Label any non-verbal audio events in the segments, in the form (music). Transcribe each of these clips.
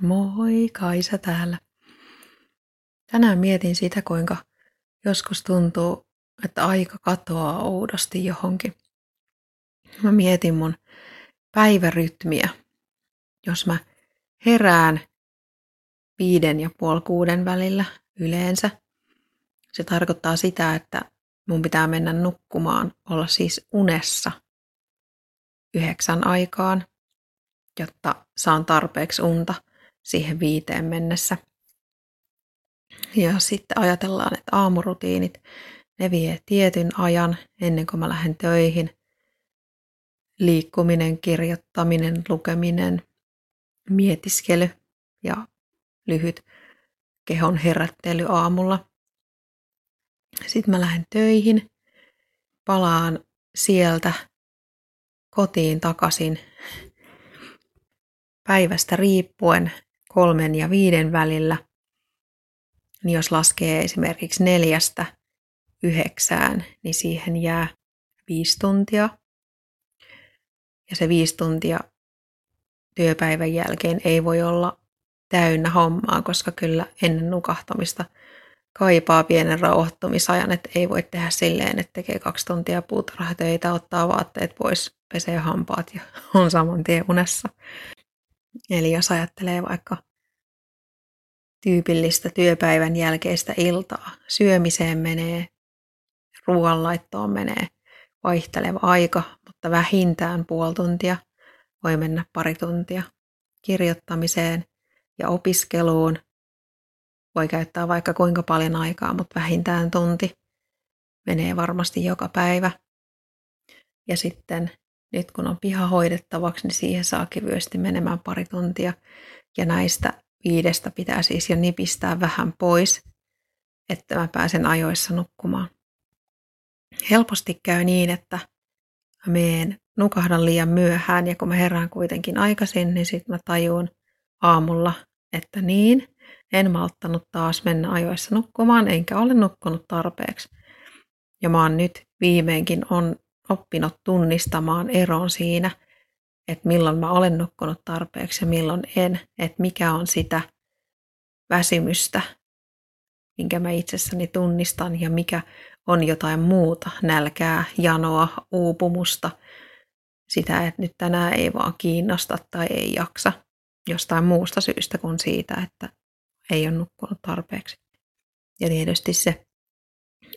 Moi, Kaisa täällä. Tänään mietin sitä, kuinka joskus tuntuu, että aika katoaa oudosti johonkin. Mä mietin mun päivärytmiä. Jos mä herään viiden ja puoli kuuden välillä yleensä, se tarkoittaa sitä, että mun pitää mennä nukkumaan, olla siis unessa yhdeksän aikaan, jotta saan tarpeeksi unta siihen viiteen mennessä. Ja sitten ajatellaan, että aamurutiinit, ne vie tietyn ajan ennen kuin mä lähden töihin. Liikkuminen, kirjoittaminen, lukeminen, mietiskely ja lyhyt kehon herättely aamulla. Sitten mä lähden töihin, palaan sieltä kotiin takaisin päivästä riippuen kolmen ja viiden välillä, niin jos laskee esimerkiksi neljästä yhdeksään, niin siihen jää viisi tuntia. Ja se viisi tuntia työpäivän jälkeen ei voi olla täynnä hommaa, koska kyllä ennen nukahtamista kaipaa pienen rauhoittumisajan, että ei voi tehdä silleen, että tekee kaksi tuntia puutarhatöitä, ottaa vaatteet pois, pesee hampaat ja (laughs) on saman tien unessa. Eli jos ajattelee vaikka tyypillistä työpäivän jälkeistä iltaa, syömiseen menee, ruoanlaittoon menee vaihteleva aika, mutta vähintään puoli tuntia, voi mennä pari tuntia kirjoittamiseen ja opiskeluun. Voi käyttää vaikka kuinka paljon aikaa, mutta vähintään tunti menee varmasti joka päivä. Ja sitten nyt kun on piha hoidettavaksi, niin siihen saa kevyesti menemään pari tuntia. Ja näistä viidestä pitää siis jo nipistää vähän pois, että mä pääsen ajoissa nukkumaan. Helposti käy niin, että mä meen nukahdan liian myöhään ja kun mä herään kuitenkin aikaisin, niin sitten mä tajuun aamulla, että niin, en malttanut taas mennä ajoissa nukkumaan, enkä ole nukkunut tarpeeksi. Ja mä oon nyt viimeinkin on oppinut tunnistamaan eron siinä, että milloin mä olen nukkunut tarpeeksi ja milloin en, että mikä on sitä väsymystä, minkä mä itsessäni tunnistan ja mikä on jotain muuta, nälkää, janoa, uupumusta, sitä, että nyt tänään ei vaan kiinnosta tai ei jaksa jostain muusta syystä kuin siitä, että ei ole nukkunut tarpeeksi. Ja tietysti se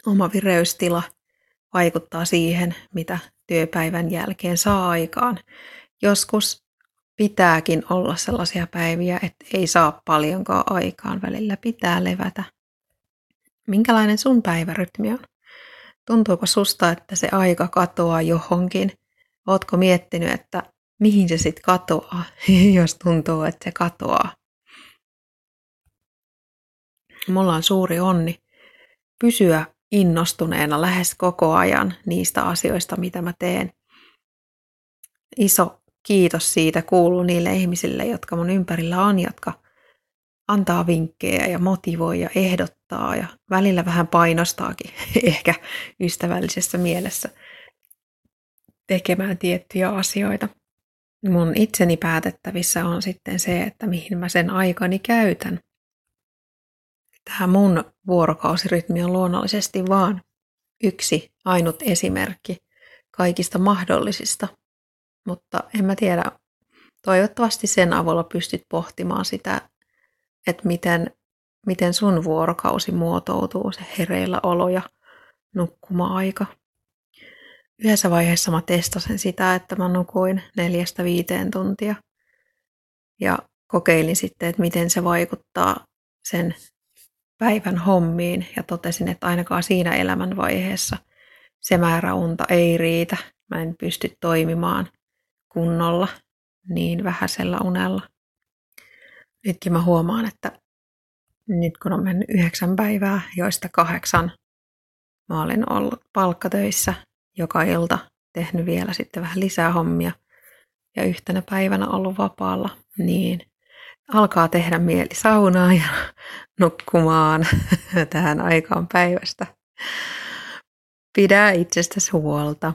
oma vireystila vaikuttaa siihen, mitä työpäivän jälkeen saa aikaan. Joskus pitääkin olla sellaisia päiviä, että ei saa paljonkaan aikaan, välillä pitää levätä. Minkälainen sun päivärytmi on? Tuntuuko susta, että se aika katoaa johonkin? Ootko miettinyt, että mihin se sitten katoaa, (laughs) jos tuntuu, että se katoaa? Mulla on suuri onni pysyä innostuneena lähes koko ajan niistä asioista, mitä mä teen. Iso kiitos siitä kuuluu niille ihmisille, jotka mun ympärillä on, jotka antaa vinkkejä ja motivoi ja ehdottaa ja välillä vähän painostaakin (laughs) ehkä ystävällisessä mielessä tekemään tiettyjä asioita. Mun itseni päätettävissä on sitten se, että mihin mä sen aikani käytän. Tämä mun vuorokausirytmi on luonnollisesti vaan yksi ainut esimerkki kaikista mahdollisista, mutta en mä tiedä, toivottavasti sen avulla pystyt pohtimaan sitä, että miten, miten sun vuorokausi muotoutuu, se hereillä olo ja nukkuma-aika. Yhdessä vaiheessa mä testasin sitä, että mä nukuin neljästä viiteen tuntia ja kokeilin sitten, että miten se vaikuttaa sen päivän hommiin ja totesin, että ainakaan siinä elämänvaiheessa se määrä unta ei riitä. Mä en pysty toimimaan kunnolla niin vähäisellä unella. Nytkin mä huomaan, että nyt kun on mennyt yhdeksän päivää, joista kahdeksan mä olen ollut palkkatöissä joka ilta, tehnyt vielä sitten vähän lisää hommia ja yhtenä päivänä ollut vapaalla, niin alkaa tehdä mieli saunaa ja (laughs) nukkumaan tähän aikaan päivästä. Pidä itsestäsi huolta.